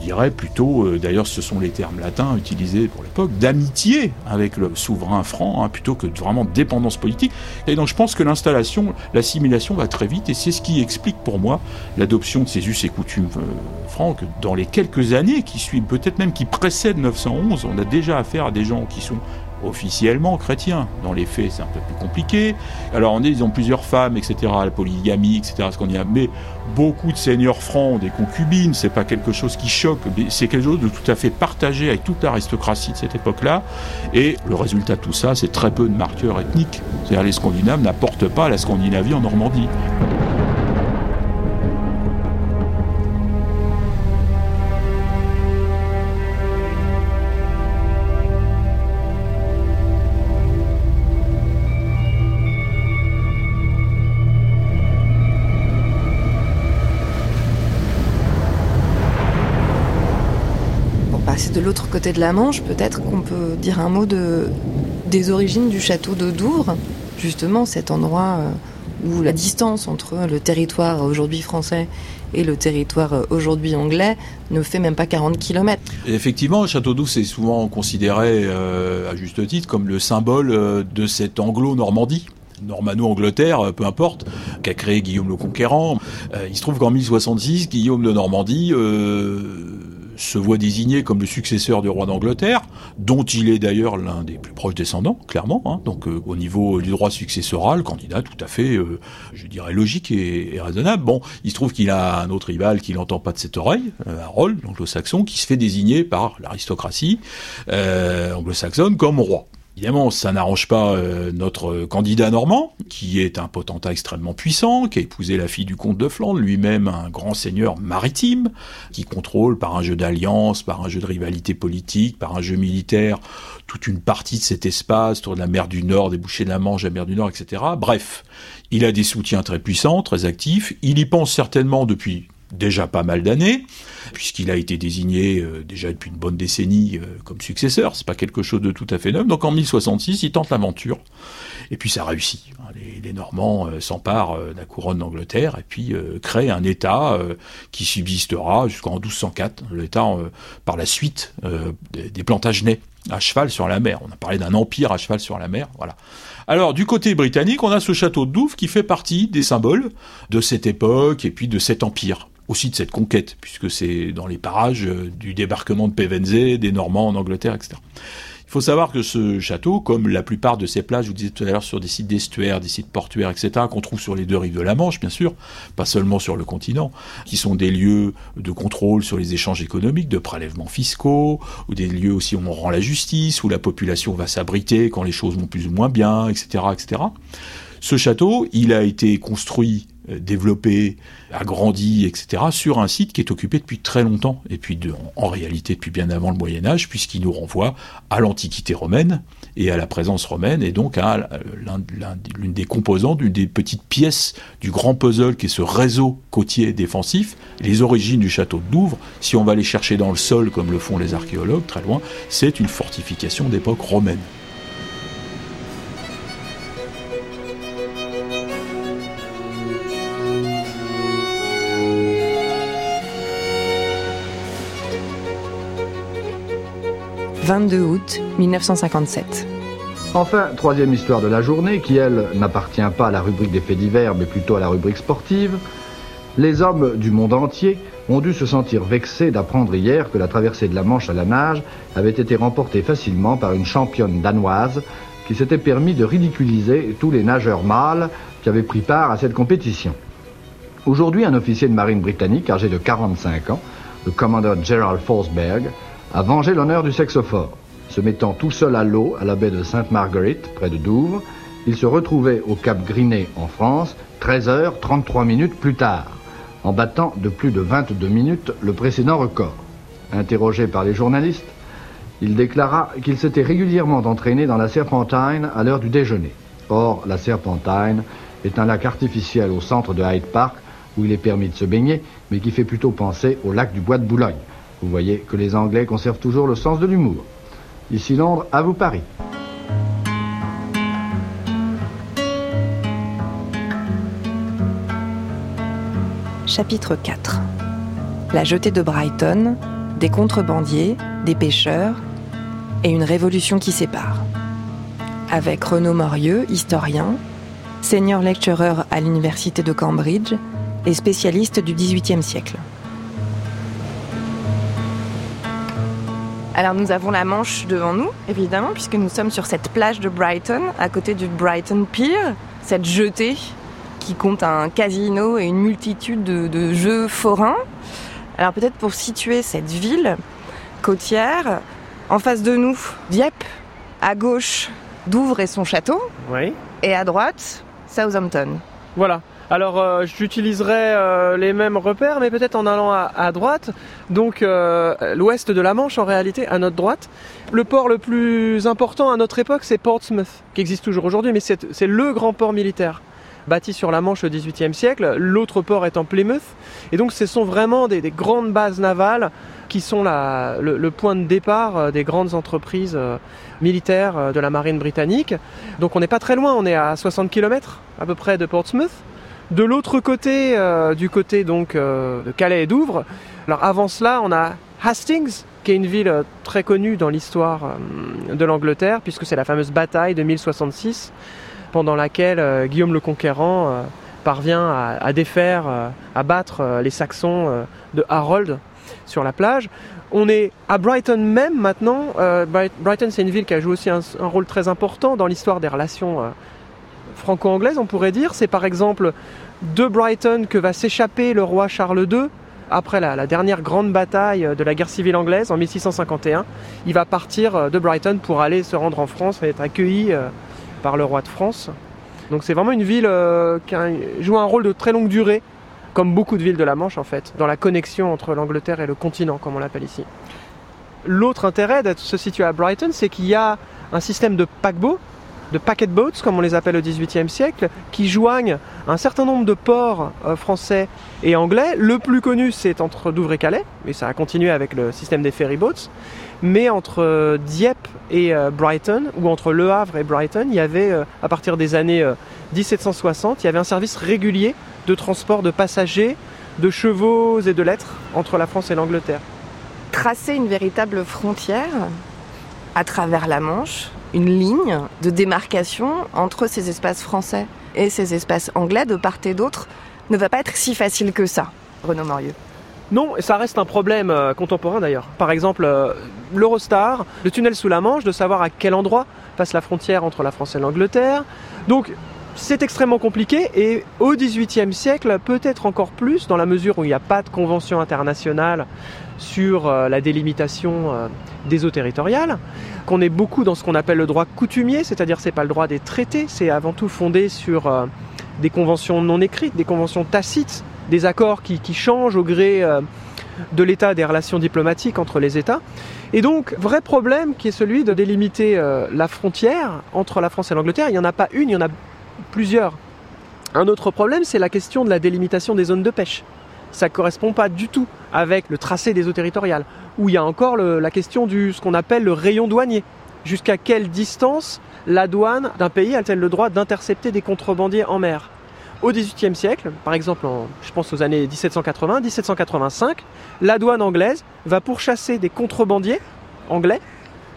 dirais plutôt, euh, d'ailleurs ce sont les termes latins utilisés pour l'époque, d'amitié avec le souverain franc, hein, plutôt que de vraiment dépendance politique. Et donc je pense que l'installation, l'assimilation va très vite, et c'est ce qui explique pour moi l'adoption de ces us et coutumes euh, francs, que dans les quelques années qui suivent, peut-être même qui précèdent 911, on a déjà affaire à des gens qui sont officiellement chrétien. Dans les faits, c'est un peu plus compliqué. Alors, on est, ils ont plusieurs femmes, etc., la polygamie, etc., ce qu'on y a. Mais beaucoup de seigneurs francs ont des concubines, c'est pas quelque chose qui choque, c'est quelque chose de tout à fait partagé avec toute l'aristocratie de cette époque-là. Et le résultat de tout ça, c'est très peu de marqueurs ethniques. C'est-à-dire, les Scandinaves n'apportent pas la Scandinavie en Normandie. De l'autre côté de la Manche, peut-être qu'on peut dire un mot de, des origines du château de Douvres, justement cet endroit euh, où la distance entre le territoire aujourd'hui français et le territoire euh, aujourd'hui anglais ne fait même pas 40 km. effectivement, le château d'Ouvres c'est souvent considéré, euh, à juste titre, comme le symbole de cette anglo-normandie. Normano-Angleterre, peu importe, qu'a créé Guillaume le Conquérant. il se trouve qu'en 1066, Guillaume de Normandie se voit désigné comme le successeur du roi d'Angleterre, dont il est d'ailleurs l'un des plus proches descendants, clairement. Hein. donc euh, au niveau du droit successoral, candidat tout à fait, euh, je dirais, logique et, raisonnable. Bon, il se trouve qu'il a un autre rival qui n'entend pas de cette oreille, euh, Harold, l'anglo-saxon, qui se fait désigner par l'aristocratie anglo-saxonne comme roi. Évidemment, ça n'arrange pas euh, notre candidat normand, qui est un potentat extrêmement puissant, qui a épousé la fille du comte de Flandre, lui-même un grand seigneur maritime, qui contrôle par un jeu d'alliance, par un jeu de rivalité politique, par un jeu militaire, toute une partie de cet espace autour de la mer du Nord, des bouchées de la Manche, la mer du Nord, etc. Bref, il a des soutiens très puissants, très actifs. Il y pense certainement depuis déjà pas mal d'années, puisqu'il a été désigné euh, déjà depuis une bonne décennie euh, comme successeur. C'est pas quelque chose de tout à fait neuf. Donc en 1066, il tente l'aventure, et puis ça réussit. Hein. Les, Normands euh, s'emparent de la couronne d'Angleterre et puis créent un État qui subsistera jusqu'en 1204. L'État par la suite des, des Plantagenets à cheval sur la mer. On a parlé d'un empire à cheval sur la mer. Voilà. Alors, du côté britannique, on a ce château de Douvres qui fait partie des symboles de cette époque et puis de cet empire aussi de cette conquête, puisque c'est dans les parages euh, du débarquement de Pevensey, des Normands en Angleterre, etc. Il faut savoir que ce château, comme la plupart de ces plages, je vous disais tout à l'heure, sur des sites d'estuaires, des sites portuaires, etc., qu'on trouve sur les deux rives de la Manche, bien sûr, pas seulement sur le continent, qui sont des lieux de contrôle sur les échanges économiques, de prélèvements fiscaux, ou des lieux aussi où on rend la justice, où la population va s'abriter quand les choses vont plus ou moins bien, etc., etc. Ce château, il a été construit développé, agrandi, etc., sur un site qui est occupé depuis très longtemps, et puis en réalité depuis bien avant le Moyen Âge, puisqu'il nous renvoie à l'Antiquité romaine et à la présence romaine, et donc à l'une des composantes, d'une des petites pièces du grand puzzle qui est ce réseau côtier défensif, les origines du château de Douvres, si on va les chercher dans le sol comme le font les archéologues très loin, c'est une fortification d'époque romaine. 22 août 1957. Enfin, troisième histoire de la journée, qui elle n'appartient pas à la rubrique des faits divers, mais plutôt à la rubrique sportive. Les hommes du monde entier ont dû se sentir vexés d'apprendre hier que la traversée de la Manche à la nage avait été remportée facilement par une championne danoise qui s'était permis de ridiculiser tous les nageurs mâles qui avaient pris part à cette compétition. Aujourd'hui, un officier de marine britannique âgé de 45 ans, le commandeur Gerald Forsberg, a vengé l'honneur du sexe fort. Se mettant tout seul à l'eau à la baie de Sainte Marguerite, près de Douvres, il se retrouvait au Cap Grinet en France 13 heures 33 minutes plus tard, en battant de plus de 22 minutes le précédent record. Interrogé par les journalistes, il déclara qu'il s'était régulièrement entraîné dans la Serpentine à l'heure du déjeuner. Or, la Serpentine est un lac artificiel au centre de Hyde Park où il est permis de se baigner, mais qui fait plutôt penser au lac du Bois de Boulogne. Vous voyez que les Anglais conservent toujours le sens de l'humour. Ici Londres, à vous Paris. Chapitre 4 La jetée de Brighton, des contrebandiers, des pêcheurs et une révolution qui sépare. Avec Renaud Morieux, historien, senior lecturer à l'université de Cambridge et spécialiste du XVIIIe siècle. Alors nous avons la Manche devant nous, évidemment, puisque nous sommes sur cette plage de Brighton, à côté du Brighton Pier, cette jetée qui compte un casino et une multitude de, de jeux forains. Alors peut-être pour situer cette ville côtière, en face de nous, Dieppe, à gauche, Douvres et son château, Oui. et à droite, Southampton. Voilà. Alors euh, j'utiliserai euh, les mêmes repères, mais peut-être en allant à, droite. Donc euh, l'ouest de la Manche, en réalité, à notre droite. Le port le plus important à notre époque, c'est Portsmouth, qui existe toujours aujourd'hui, mais c'est le grand port militaire bâti sur la Manche au XVIIIe siècle. L'autre port étant Plymouth. Et donc ce sont vraiment des, des grandes bases navales qui sont le, le point de départ des grandes entreprises militaires de la marine britannique. Donc on n'est pas très loin, on est à 60 km à peu près de Portsmouth. De l'autre côté, euh, du côté donc euh, de Calais et Douvres, avant cela, on a Hastings, qui est une ville euh, très connue dans l'histoire de l'Angleterre, puisque c'est la fameuse bataille de 1066, pendant laquelle Guillaume le Conquérant parvient à, défaire, à battre les Saxons de Harold sur la plage. On est à Brighton même maintenant. Bright- Brighton, c'est une ville qui a joué aussi un, rôle très important dans l'histoire des relations franco-anglaises, on pourrait dire. C'est par exemple de Brighton que va s'échapper le roi Charles II après la, dernière grande bataille de la guerre civile anglaise en 1651. Il va partir euh, de Brighton pour aller se rendre en France et être accueilli euh, par le roi de France. Donc c'est vraiment une ville euh, qui joue un rôle de très longue durée, comme beaucoup de villes de la Manche en fait, dans la connexion entre l'Angleterre et le continent, comme on l'appelle ici. L'autre intérêt d'être se situer à Brighton, c'est qu'il y a un système de paquebots, de packet boats, comme on les appelle au XVIIIe siècle, qui joignent un certain nombre de ports euh, français et anglais. Le plus connu, c'est entre Douvres et Calais, mais ça a continué avec le système des ferry boats. Mais entre euh, Dieppe et euh, Brighton, ou entre Le Havre et Brighton, il y avait, à partir des années euh, 1760, il y avait un service régulier de transport de passagers, de chevaux et de lettres entre la France et l'Angleterre. Tracer une véritable frontière à travers la Manche, une ligne de démarcation entre ces espaces français et ces espaces anglais de part et d'autre, ne va pas être si facile que ça, Renaud Morieux. Non, ça reste un problème euh, contemporain d'ailleurs. Par exemple, euh, l'Eurostar, le tunnel sous la Manche, de savoir à quel endroit passe la frontière entre la France et l'Angleterre. Donc, c'est extrêmement compliqué et au XVIIIe siècle, peut-être encore plus, dans la mesure où il n'y a pas de convention internationale sur euh, la délimitation euh, des eaux territoriales, qu'on est beaucoup dans ce qu'on appelle le droit coutumier, c'est-à-dire c'est pas le droit des traités, c'est avant tout fondé sur euh, des conventions non écrites, des conventions tacites, des accords qui, changent au gré de l'état des relations diplomatiques entre les États. Et donc, vrai problème qui est celui de délimiter la frontière entre la France et l'Angleterre. Il n'y en a pas une, il y en a plusieurs. Un autre problème, c'est la question de la délimitation des zones de pêche. Ça ne correspond pas du tout avec le tracé des eaux territoriales, où il y a encore la question du ce qu'on appelle le rayon douanier. Jusqu'à quelle distance la douane d'un pays a-t-elle le droit d'intercepter des contrebandiers en mer? Au XVIIIe siècle, par exemple, je pense aux années 1780, 1785, la douane anglaise va pourchasser des contrebandiers anglais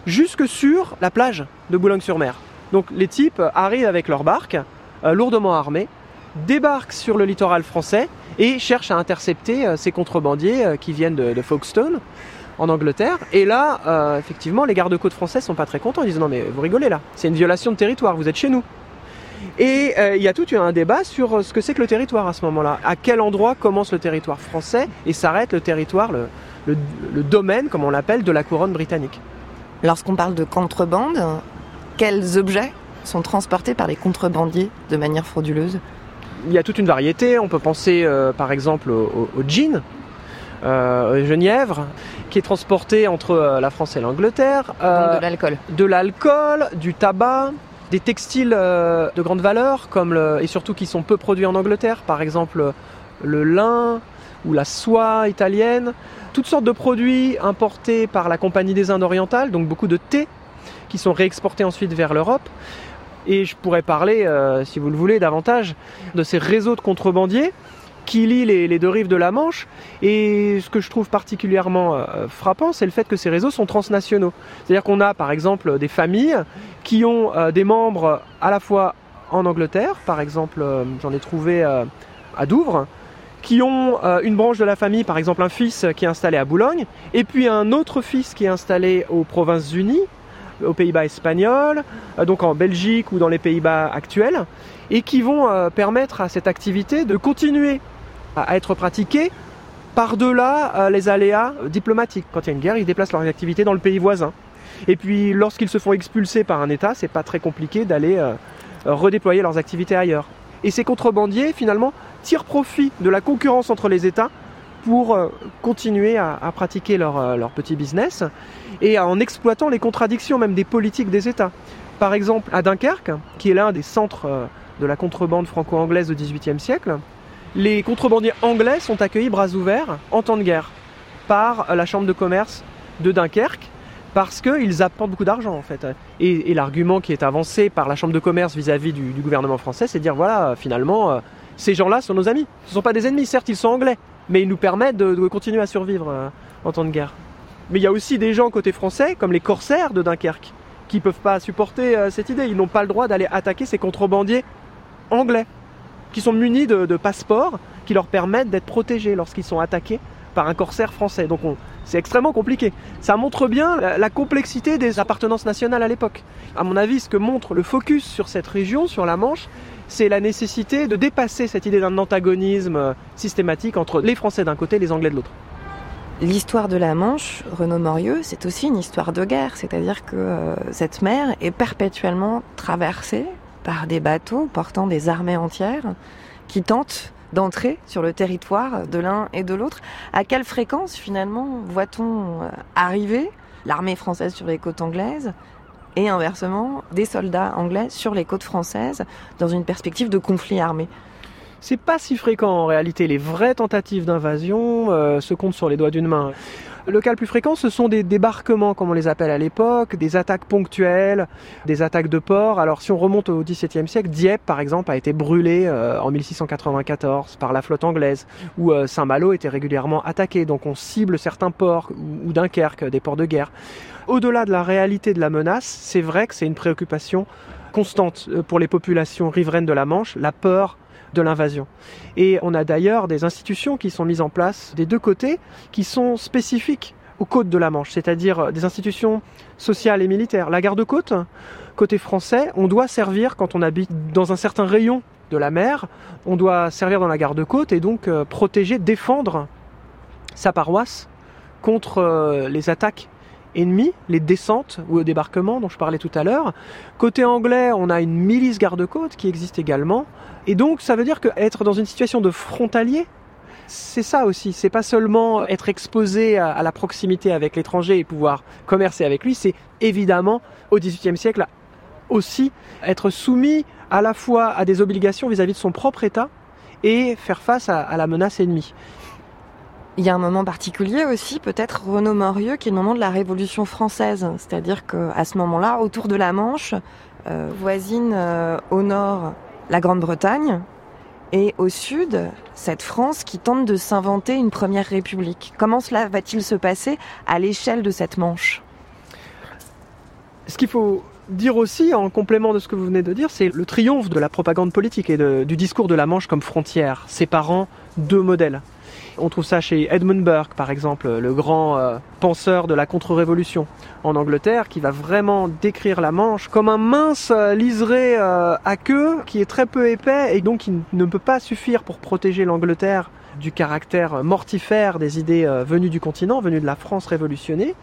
jusque sur la plage de Boulogne-sur-Mer. Donc les types arrivent avec leur barque, euh, lourdement armés, débarque sur le littoral français et cherche à intercepter euh, ces contrebandiers euh, qui viennent de, Folkestone en Angleterre. Et là, effectivement, les gardes-côtes français sont pas très contents. Ils disent non mais vous rigolez là, c'est une violation de territoire, vous êtes chez nous. Et il y a tout un débat sur ce que c'est que le territoire à ce moment-là. À quel endroit commence le territoire français et s'arrête le territoire, le domaine, comme on l'appelle, de la couronne britannique? Lorsqu'on parle de contrebande, quels objets sont transportés par les contrebandiers de manière frauduleuse Il y a toute une variété. On peut penser euh, par exemple au, au- au gin, euh, genièvre, qui est transporté entre euh, la France et l'Angleterre. Euh, de l'alcool. De l'alcool, du tabac, des textiles de grande valeur, comme le- et surtout qui sont peu produits en Angleterre, par exemple le lin ou la soie italienne, toutes sortes de produits importés par la Compagnie des Indes orientales, donc beaucoup de thé qui sont réexportés ensuite vers l'Europe. Et je pourrais parler, euh, si vous le voulez, davantage de ces réseaux de contrebandiers qui lient les, deux rives de la Manche. Et ce que je trouve particulièrement euh, frappant, c'est le fait que ces réseaux sont transnationaux. C'est-à-dire qu'on a par exemple des familles qui ont euh, des membres à la fois en Angleterre, par exemple, j'en ai trouvé à Douvres, qui ont une branche de la famille, par exemple un fils qui est installé à Boulogne, et puis un autre fils qui est installé aux Provinces-Unies, aux Pays-Bas espagnols, euh, donc en Belgique ou dans les Pays-Bas actuels, et qui vont euh, permettre à cette activité de continuer à être pratiquée par-delà euh, les aléas diplomatiques. Quand il y a une guerre, ils déplacent leurs activités dans le pays voisin. Et puis lorsqu'ils se font expulser par un État, c'est pas très compliqué d'aller redéployer leurs activités ailleurs. Et ces contrebandiers, finalement, tirent profit de la concurrence entre les États pour euh, continuer à, pratiquer leur, euh, leur petit business et en exploitant les contradictions même des politiques des États. Par exemple, à Dunkerque, qui est l'un des centres euh, de la contrebande franco-anglaise au XVIIIe siècle, les contrebandiers anglais sont accueillis bras ouverts en temps de guerre par la chambre de commerce de Dunkerque parce qu'ils apportent beaucoup d'argent en fait. Et, l'argument qui est avancé par la chambre de commerce vis-à-vis du, gouvernement français, c'est de dire voilà, finalement, ces gens-là sont nos amis. Ce ne sont pas des ennemis, certes, ils sont anglais, mais ils nous permettent de, continuer à survivre euh, en temps de guerre. Mais il y a aussi des gens côté français, comme les corsaires de Dunkerque, qui peuvent pas supporter euh, cette idée. Ils n'ont pas le droit d'aller attaquer ces contrebandiers anglais, qui sont munis de, passeports qui leur permettent d'être protégés lorsqu'ils sont attaqués par un corsaire français. Donc on- c'est extrêmement compliqué. Ça montre bien la, la complexité des appartenances nationales à l'époque. À mon avis, ce que montre le focus sur cette région, sur la Manche, c'est la nécessité de dépasser cette idée d'un antagonisme euh, systématique entre les Français d'un côté et les Anglais de l'autre. L'histoire de la Manche, Renaud Morieux, c'est aussi une histoire de guerre, c'est-à-dire que euh, cette mer est perpétuellement traversée par des bateaux portant des armées entières qui tentent d'entrer sur le territoire de l'un et de l'autre. À quelle fréquence finalement voit-on euh, arriver l'armée française sur les côtes anglaises et inversement des soldats anglais sur les côtes françaises dans une perspective de conflit armé C'est pas si fréquent en réalité. Les vraies tentatives d'invasion euh, se comptent sur les doigts d'une main. Le cas le plus fréquent, ce sont des débarquements, comme on les appelle à l'époque, des attaques ponctuelles, des attaques de port. Alors, si on remonte au XVIIe siècle, Dieppe, par exemple, a été brûlée euh, en 1694 par la flotte anglaise, où euh, Saint-Malo était régulièrement attaqué. Donc, on cible certains ports, ou, ou Dunkerque, des ports de guerre. Au-delà de la réalité de la menace, c'est vrai que c'est une préoccupation constante euh, pour les populations riveraines de la Manche, la peur de l'invasion. Et on a d'ailleurs des institutions qui sont mises en place des deux côtés qui sont spécifiques aux côtes de la Manche, c'est-à-dire des institutions sociales et militaires. La garde-côte, côté français, on doit servir quand on habite dans un certain rayon de la mer, on doit servir dans la garde-côte et donc euh, protéger, défendre sa paroisse contre euh, les attaques ennemies, les descentes ou le débarquement dont je parlais tout à l'heure. Côté anglais, on a une milice garde-côte qui existe également. Et donc, ça veut dire qu'être dans une situation de frontalier, c'est ça aussi. C'est pas seulement être exposé à, la proximité avec l'étranger et pouvoir commercer avec lui, c'est évidemment, au XVIIIe siècle, aussi être soumis à la fois à des obligations vis-à-vis de son propre État et faire face à, à la menace ennemie. Il y a un moment particulier aussi, peut-être Renaud Morieux, qui est le moment de la Révolution française. C'est-à-dire qu'à ce moment-là, autour de la Manche, euh, voisine euh, au nord la Grande-Bretagne et au sud cette France qui tente de s'inventer une première république. Comment cela va-t-il se passer à l'échelle de cette Manche? Ce qu'il faut dire aussi, en complément de ce que vous venez de dire, c'est le triomphe de la propagande politique et du discours de la Manche comme frontière, séparant deux modèles. On trouve ça chez Edmund Burke, par exemple, le grand euh, penseur de la contre-révolution en Angleterre, qui va vraiment décrire la Manche comme un mince euh, liseré euh, à queue qui est très peu épais et donc qui ne peut pas suffire pour protéger l'Angleterre du caractère mortifère des idées venues du continent, venues de la France révolutionnée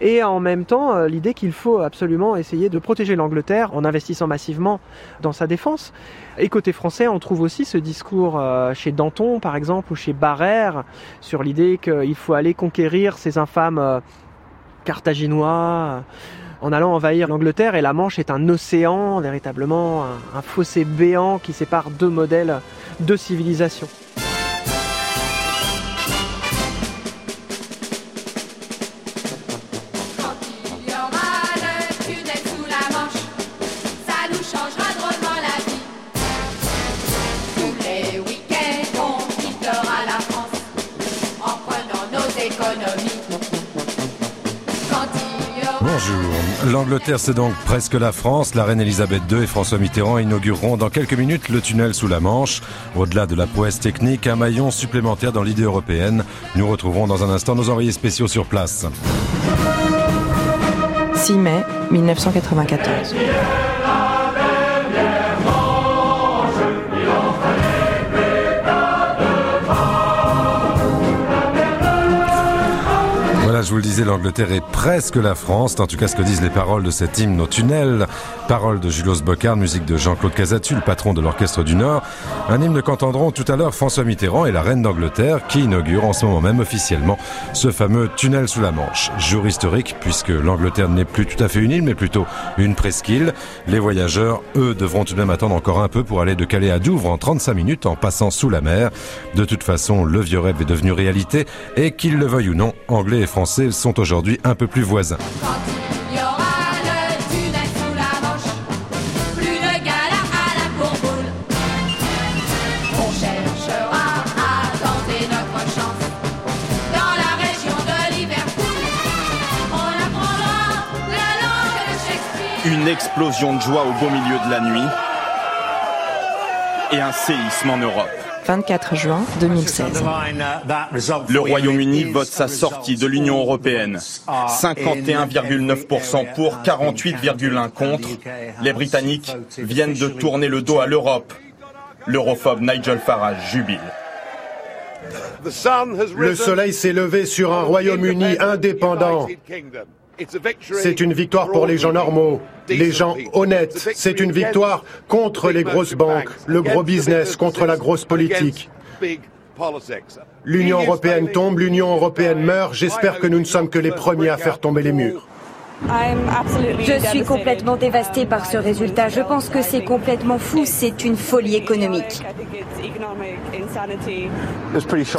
et en même temps euh, l'idée qu'il faut absolument essayer de protéger l'Angleterre en investissant massivement dans sa défense. Et côté français, on trouve aussi ce discours euh, chez Danton, par exemple, ou chez Barrère, sur l'idée qu'il faut aller conquérir ces infâmes euh, carthaginois en allant envahir l'Angleterre. Et la Manche est un océan, véritablement, un, fossé béant qui sépare deux modèles, deux civilisations. L'Angleterre, c'est donc presque la France. La reine Elisabeth II et François Mitterrand inaugureront dans quelques minutes le tunnel sous la Manche. Au-delà de la prouesse technique, un maillon supplémentaire dans l'idée européenne. Nous retrouverons dans un instant nos envoyés spéciaux sur place. 6 mai 1994. Je vous le disais, l'Angleterre est presque la France. En tout cas ce que disent les paroles de cet hymne au tunnel. Paroles de Julos Bocard, musique de Jean-Claude Casatu, le patron de l'Orchestre du Nord. Un hymne qu'entendront tout à l'heure François Mitterrand et la reine d'Angleterre qui inaugure en ce moment même officiellement ce fameux tunnel sous la Manche. Jour historique puisque l'Angleterre n'est plus tout à fait une île mais plutôt une presqu'île. Les voyageurs, eux, devront tout de même attendre encore un peu pour aller de Calais à Douvres en 35 minutes en passant sous la mer. De toute façon, le vieux rêve est devenu réalité et qu'ils le veuillent ou non, anglais et français sont aujourd'hui un peu plus voisins. Une explosion de joie au beau milieu de la nuit et un séisme en Europe. 24 juin 2016. Le Royaume-Uni vote sa sortie de l'Union européenne. 51,9% pour, 48,1% contre. Les Britanniques viennent de tourner le dos à l'Europe. L'europhobe Nigel Farage jubile. Le soleil s'est levé sur un Royaume-Uni indépendant. C'est une victoire pour les gens normaux, les gens honnêtes. C'est une victoire contre les grosses banques, le gros business, contre la grosse politique. L'Union européenne tombe, l'Union européenne meurt. J'espère que nous ne sommes que les premiers à faire tomber les murs. Je suis complètement dévastée par ce résultat. Je pense que c'est complètement fou. C'est une folie économique.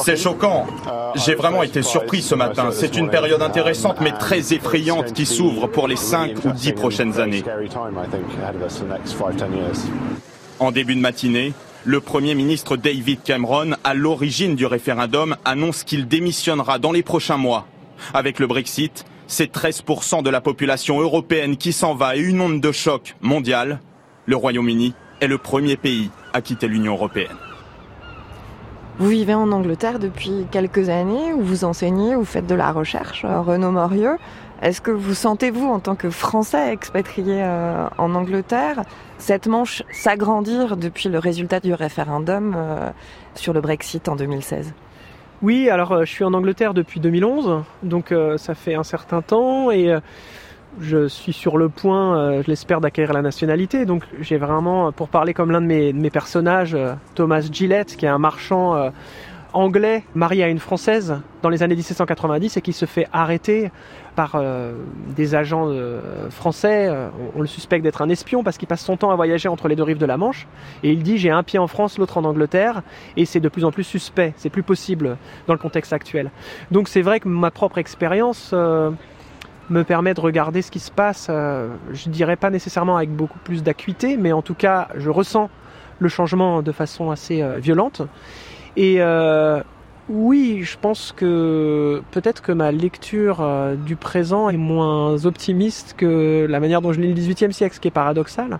C'est choquant. J'ai vraiment été surpris ce matin. C'est une période intéressante mais très effrayante qui s'ouvre pour les 5 ou 10 prochaines années. En début de matinée, le Premier ministre David Cameron, à l'origine du référendum, annonce qu'il démissionnera dans les prochains mois. Avec le Brexit, c'est 13% de la population européenne qui s'en va et une onde de choc mondiale. Le Royaume-Uni est le premier pays à quitter l'Union européenne. Vous vivez en Angleterre depuis quelques années, où vous enseignez, vous faites de la recherche, euh, Renaud Morieux. Est-ce que vous sentez-vous, en tant que Français expatrié euh, en Angleterre, cette manche s'agrandir depuis le résultat du référendum euh, sur le Brexit en 2016 Oui, alors euh, je suis en Angleterre depuis 2011, donc euh, ça fait un certain temps et euh, je suis sur le point, euh, je l'espère, d'acquérir la nationalité. Donc j'ai vraiment, pour parler comme l'un de mes, de mes personnages, euh, Thomas Gillette, qui est un marchand euh, anglais marié à une française dans les années 1790 et qui se fait arrêter par euh, des agents euh, français. On, on le suspecte d'être un espion parce qu'il passe son temps à voyager entre les deux rives de la Manche. Et il dit j'ai un pied en France, l'autre en Angleterre. Et c'est de plus en plus suspect. C'est plus possible dans le contexte actuel. Donc c'est vrai que ma propre expérience me permet de regarder ce qui se passe. euh, je dirais pas nécessairement avec beaucoup plus d'acuité, mais en tout cas je ressens le changement de façon assez euh, violente. Et euh, Oui, je pense que peut-être que ma lecture du présent est moins optimiste que la manière dont je lis le XVIIIe siècle, ce qui est paradoxal.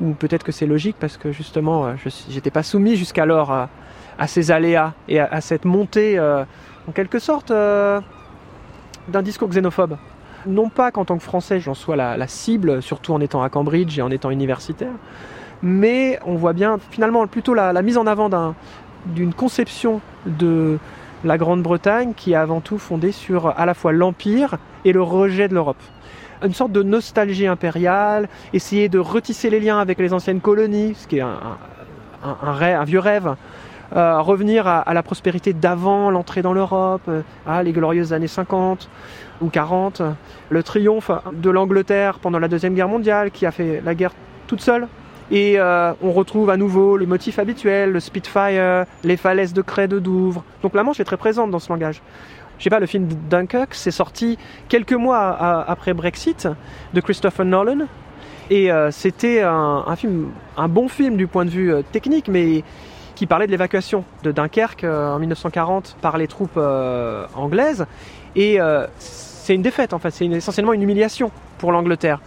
Ou peut-être que c'est logique parce que justement, je j'étais pas soumis jusqu'alors à, ces aléas et à, cette montée, en quelque sorte, d'un discours xénophobe. Non pas qu'en tant que Français, j'en sois la, cible, surtout en étant à Cambridge et en étant universitaire, mais on voit bien finalement plutôt la, mise en avant d'un d'une conception de la Grande-Bretagne qui est avant tout fondée sur à la fois l'Empire et le rejet de l'Europe. Une sorte de nostalgie impériale, essayer de retisser les liens avec les anciennes colonies, ce qui est un, vieux rêve, euh, revenir à, la prospérité d'avant l'entrée dans l'Europe, euh, les glorieuses années 50 ou 40, le triomphe de l'Angleterre pendant la Deuxième Guerre mondiale qui a fait la guerre toute seule et euh, on retrouve à nouveau les motifs habituels, le Spitfire, les falaises de craie de Douvres. Donc la Manche est très présente dans ce langage. Je sais pas, le film Dunkirk, c'est sorti quelques mois après Brexit de Christopher Nolan. Et euh, c'était un, un, film, un bon film du point de vue euh, technique, mais qui parlait de l'évacuation de Dunkerque en 1940 par les troupes anglaises. Et c'est une défaite, en fait, c'est essentiellement une humiliation pour l'Angleterre.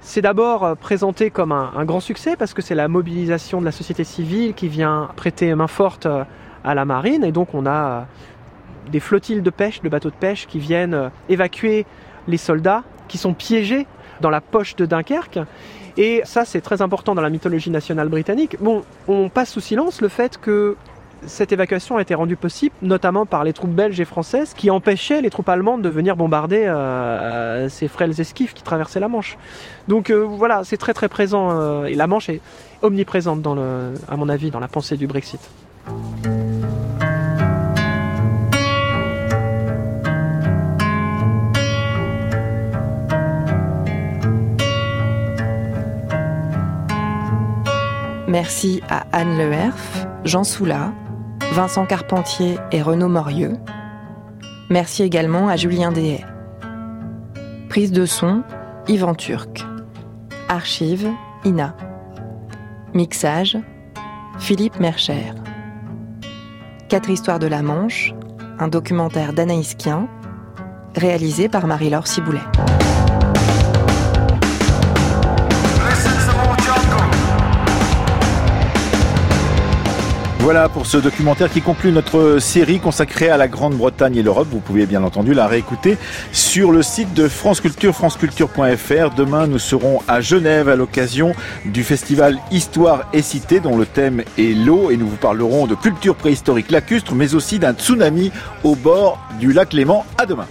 C'est d'abord présenté comme un, un, grand succès parce que c'est la mobilisation de la société civile qui vient prêter main forte à la marine et donc on a des flottilles de pêche, de bateaux de pêche qui viennent évacuer les soldats qui sont piégés dans la poche de Dunkerque. Et ça, c'est très important dans la mythologie nationale britannique. Bon, on passe sous silence le fait que cette évacuation a été rendue possible notamment par les troupes belges et françaises qui empêchaient les troupes allemandes de venir bombarder euh, ces frêles esquifs qui traversaient la Manche. Donc euh, voilà, c'est très très présent euh, et la Manche est omniprésente dans à mon avis dans la pensée du Brexit. Merci à Anne Leherf, Jean Soula, Vincent Carpentier et Renaud Morieux. Merci également à Julien Dehaye. Prise de son, Yvan Turc. Archive, Ina. Mixage, Philippe Mercher. Quatre histoires de la Manche, un documentaire d'Anaïs Kien, réalisé par Marie-Laure Ciboulet. Voilà pour ce documentaire qui conclut notre série consacrée à la Grande-Bretagne et l'Europe. Vous pouvez bien entendu la réécouter sur le site de France Culture, franceculture.fr. Demain, nous serons à Genève à l'occasion du festival Histoire et Cité dont le thème est l'eau et nous vous parlerons de culture préhistorique lacustre mais aussi d'un tsunami au bord du lac Léman. À demain.